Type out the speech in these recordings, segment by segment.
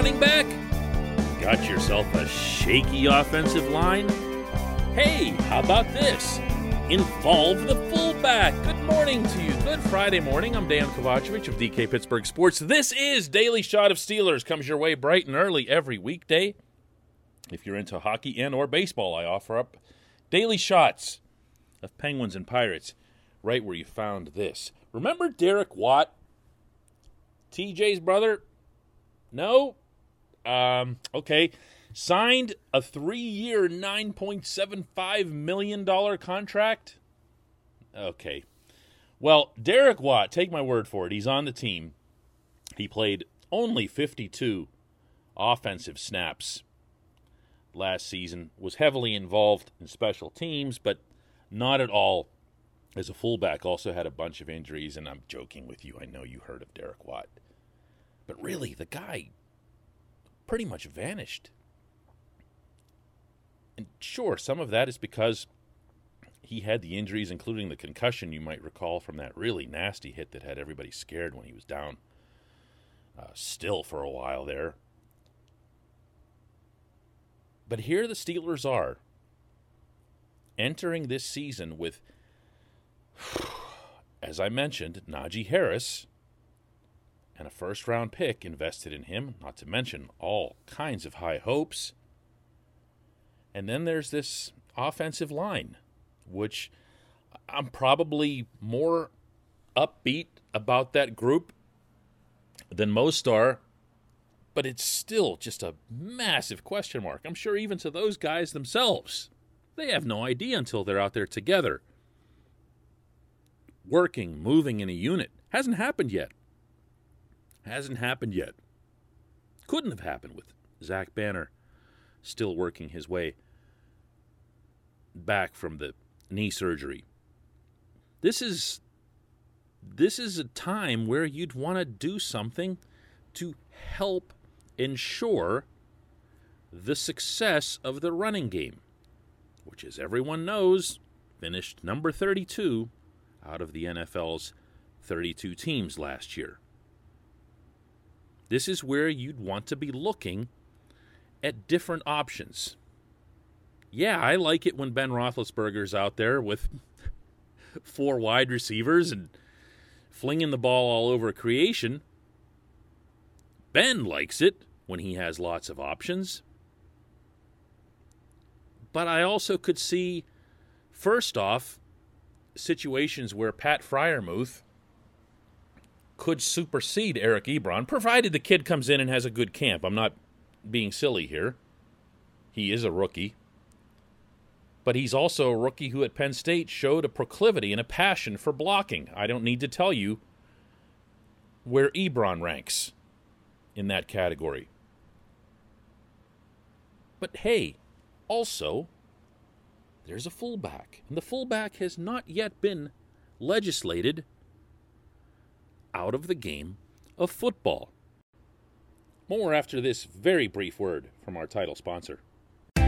Running back? Got yourself a shaky offensive line? Hey, how about this? Involve the fullback. Good morning to you. Good Friday morning. I'm Dan Kovacevic of DK Pittsburgh Sports. This is Daily Shot of Steelers. Comes your way bright and early every weekday. If you're into hockey and or baseball, I offer up daily shots of Penguins and Pirates right where you found this. Remember Derek Watt? TJ's brother? No? Um, okay. Signed a three year, $9.75 million contract? Okay. Well, Derek Watt, take my word for it, he's on the team. He played only 52 offensive snaps last season, was heavily involved in special teams, but not at all as a fullback. Also had a bunch of injuries, and I'm joking with you. I know you heard of Derek Watt. But really, the guy pretty much vanished. And sure, some of that is because he had the injuries, including the concussion you might recall from that really nasty hit that had everybody scared when he was down uh, still for a while there. But here the Steelers are entering this season with, as I mentioned, Najee Harris and a first round pick invested in him, not to mention all kinds of high hopes. And then there's this offensive line, which I'm probably more upbeat about that group than most are, but it's still just a massive question mark. I'm sure even to those guys themselves, they have no idea until they're out there together, working, moving in a unit. Hasn't happened yet. Hasn't happened yet. Couldn't have happened with Zach Banner still working his way back from the knee surgery. This is this is a time where you'd want to do something to help ensure the success of the running game, which as everyone knows, finished number 32 out of the NFL's 32 teams last year. This is where you'd want to be looking at different options. Yeah, I like it when Ben Roethlisberger's out there with four wide receivers and flinging the ball all over creation. Ben likes it when he has lots of options. But I also could see, first off, situations where Pat Freiermuth could supersede Eric Ebron, provided the kid comes in and has a good camp. I'm not being silly here. He is a rookie. But he's also a rookie who at Penn State showed a proclivity and a passion for blocking. I don't need to tell you where Ebron ranks in that category. But hey, also, there's a fullback. And the fullback has not yet been legislated out of the game of football. More after this very brief word from our title sponsor.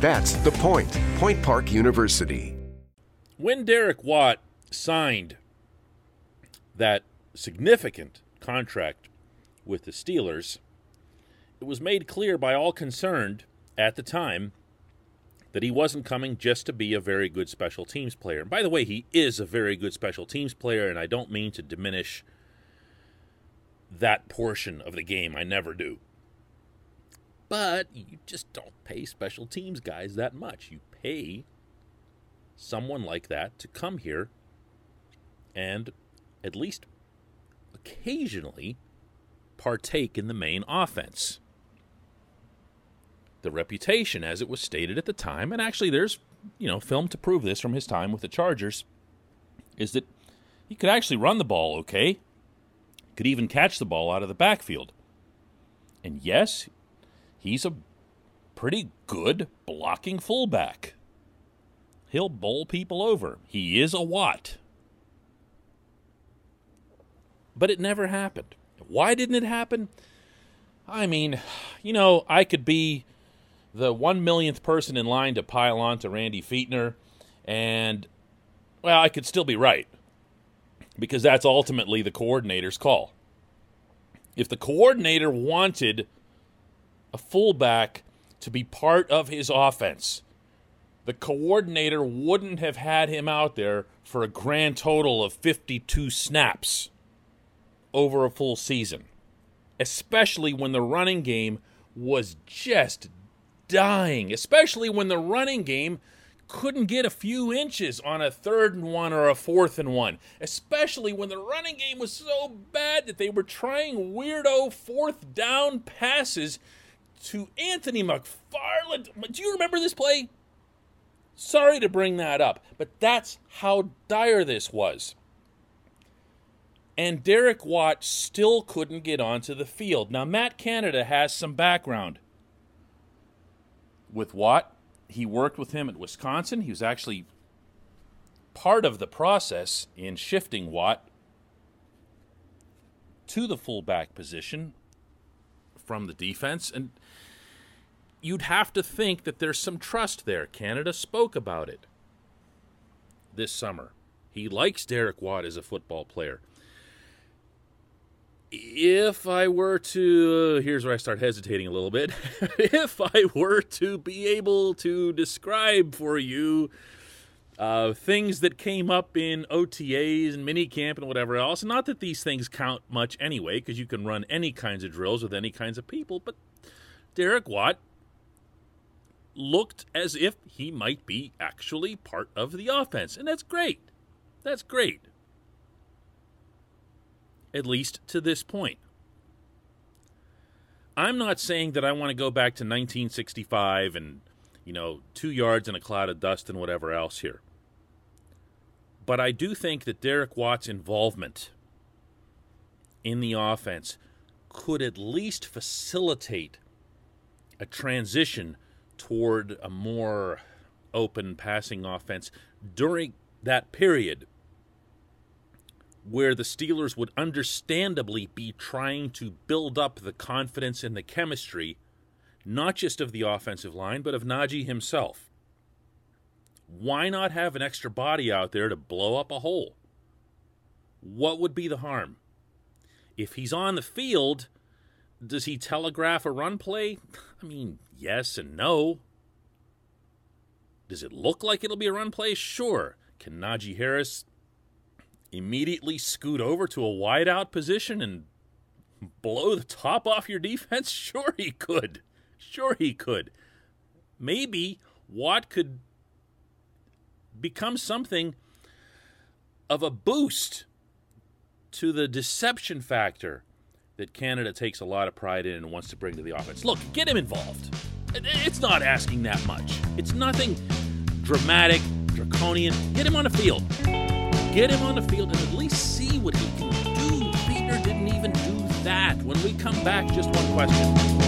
That's the point. Point Park University. When Derek Watt signed that significant contract with the Steelers, it was made clear by all concerned at the time that he wasn't coming just to be a very good special teams player. And by the way, he is a very good special teams player, and I don't mean to diminish that portion of the game. I never do. But you just don't pay special teams guys that much. You pay someone like that to come here and at least occasionally partake in the main offense. The reputation, as it was stated at the time, and actually there's you know film to prove this from his time with the Chargers, is that he could actually run the ball okay, could even catch the ball out of the backfield. And yes, he's a pretty good blocking fullback. He'll bowl people over. He is a Watt. But it never happened. Why didn't it happen? I mean, you know, I could be the one millionth person in line to pile on to Randy Fichtner, and, well, I could still be right because that's ultimately the coordinator's call. If the coordinator wanted a fullback to be part of his offense, the coordinator wouldn't have had him out there for a grand total of 52 snaps over a full season, especially when the running game was just dying, especially when the running game couldn't get a few inches on a third and one or a fourth and one, especially when the running game was so bad that they were trying weirdo fourth down passes to Anthony McFarland. Do you remember this play? Sorry to bring that up, but that's how dire this was. And Derek Watt still couldn't get onto the field. Now, Matt Canada has some background with Watt. He worked with him at Wisconsin. He was actually part of the process in shifting Watt to the fullback position from the defense. And you'd have to think that there's some trust there. Canada spoke about it this summer. He likes Derek Watt as a football player. If I were to, uh, here's where I start hesitating a little bit. if I were to be able to describe for you uh, things that came up in OTAs and minicamp and whatever else, not that these things count much anyway, because you can run any kinds of drills with any kinds of people, but Derek Watt looked as if he might be actually part of the offense. And that's great. That's great. At least to this point. I'm not saying that I want to go back to 1965 and, you know, two yards in a cloud of dust and whatever else here. But I do think that Derek Watt's involvement in the offense could at least facilitate a transition toward a more open passing offense during that period where the Steelers would understandably be trying to build up the confidence and the chemistry, not just of the offensive line, but of Najee himself. Why not have an extra body out there to blow up a hole? What would be the harm? If he's on the field, does he telegraph a run play? I mean, yes and no. Does it look like it'll be a run play? Sure. Can Najee Harris immediately scoot over to a wideout position and blow the top off your defense? Sure, he could. Sure, he could. Maybe Watt could become something of a boost to the deception factor that Canada takes a lot of pride in and wants to bring to the offense. Look, get him involved. It's not asking that much. It's nothing dramatic, draconian. Get him on the field. Get him on the field and at least see what he can do. Peter didn't even do that when we come back. Just one question.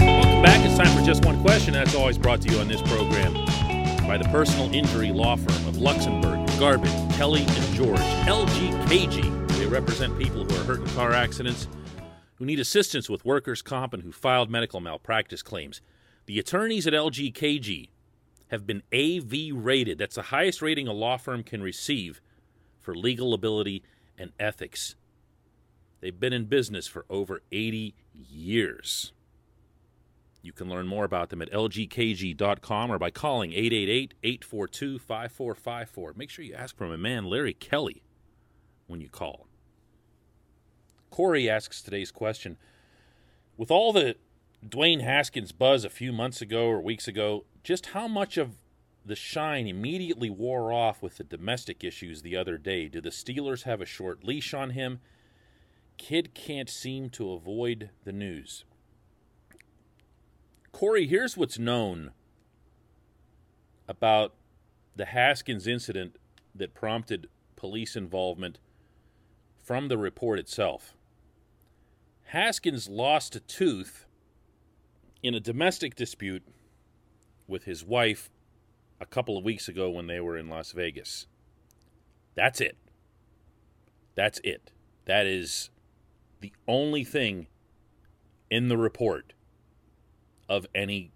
Welcome back. It's time for just one question. That's always brought to you on this program by the personal injury law firm of Luxenberg, Garbett, Kelly, and George, LGKG. They represent people who are hurt in car accidents, who need assistance with workers' comp, and who filed medical malpractice claims. The attorneys at LGKG have been AV rated. That's the highest rating a law firm can receive for legal ability and ethics. They've been in business for over 80 years. You can learn more about them at lgkg.com or by calling 888 842 5454. Make sure you ask for my man, Larry Kelly, when you call. Corey asks today's question With all the Dwayne Haskins buzz a few months ago or weeks ago, just how much of the shine immediately wore off with the domestic issues the other day? Do the Steelers have a short leash on him? Kid can't seem to avoid the news. Corey, here's what's known about the Haskins incident that prompted police involvement from the report itself. Haskins lost a tooth in a domestic dispute with his wife a couple of weeks ago when they were in Las Vegas. That's it. That's it. That is the only thing in the report of any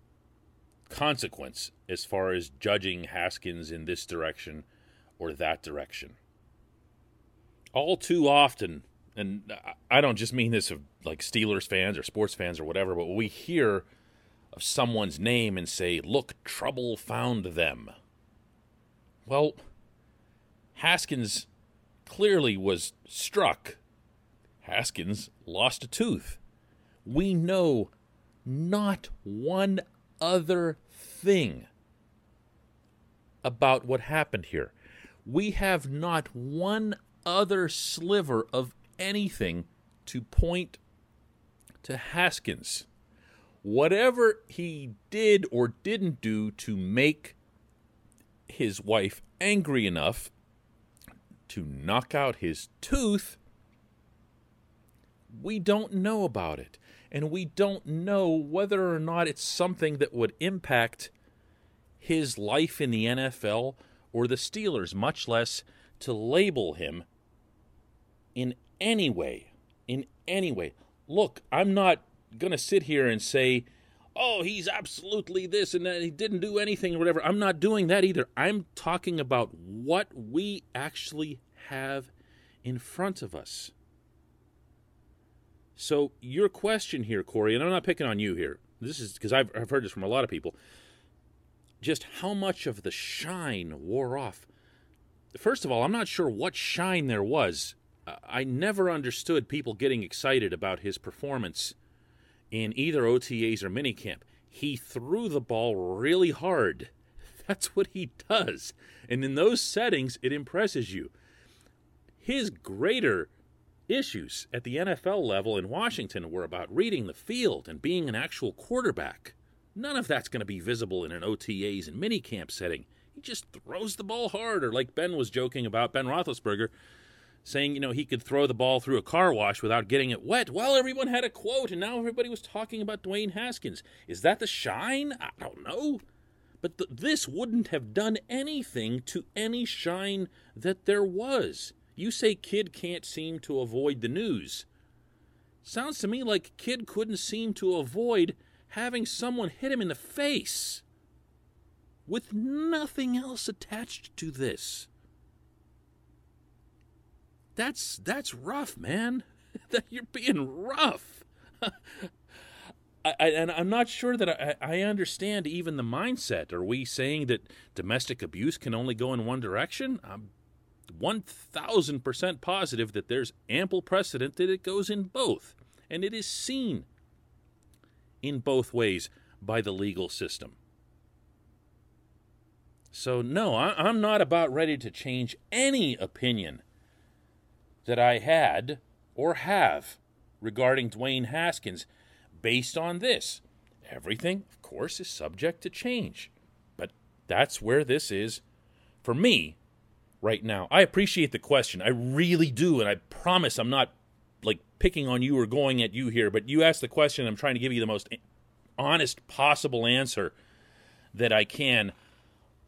consequence as far as judging Haskins in this direction or that direction. All too often, and I don't just mean this of like Steelers fans or sports fans or whatever, but we hear of someone's name and say, Look, trouble found them. Well, Haskins clearly was struck. Haskins lost a tooth. We know not one other thing about what happened here. We have not one other sliver of anything to point to Haskins. Whatever he did or didn't do to make his wife angry enough to knock out his tooth, we don't know about it and we don't know whether or not it's something that would impact his life in the NFL or the Steelers, much less to label him in any way. In any way. Look, I'm not going to sit here and say, oh, he's absolutely this and that, he didn't do anything or whatever. I'm not doing that either. I'm talking about what we actually have in front of us. So your question here, Corey, and I'm not picking on you here. This is because I've, I've heard this from a lot of people. Just how much of the shine wore off. First of all, I'm not sure what shine there was. I never understood people getting excited about his performance in either OTAs or minicamp. He threw the ball really hard. That's what he does. And in those settings, it impresses you. His greater issues at the NFL level in Washington were about reading the field and being an actual quarterback. None of that's going to be visible in an OTAs and minicamp setting. He just throws the ball hard, or like Ben was joking about, Ben Roethlisberger, saying, you know, he could throw the ball through a car wash without getting it wet. Well, everyone had a quote, and now everybody was talking about Dwayne Haskins. Is that the shine? I don't know. But th- this wouldn't have done anything to any shine that there was. You say Kid can't seem to avoid the news. Sounds to me like Kid couldn't seem to avoid having someone hit him in the face with nothing else attached to this. That's that's rough, man. that you're being rough. I, and I'm not sure that I, I understand even the mindset. Are we saying that domestic abuse can only go in one direction? I'm 1,000% positive that there's ample precedent that it goes in both. And it is seen in both ways by the legal system. So, no, I, I'm not about ready to change any opinion that I had or have regarding Dwayne Haskins based on this. Everything, of course, is subject to change. But that's where this is for me right now. I appreciate the question. I really do. And I promise I'm not like picking on you or going at you here, but you asked the question. I'm trying to give you the most honest possible answer that I can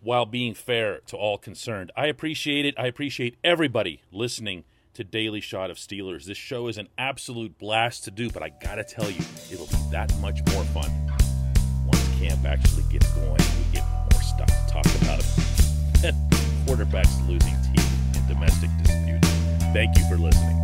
while being fair to all concerned. I appreciate it. I appreciate everybody listening to Daily Shot of Steelers. This show is an absolute blast to do, but I gotta tell you, it'll be that much more fun once camp actually gets going. We get more stuff to talk about. Quarterbacks losing teams in domestic disputes. Thank you for listening.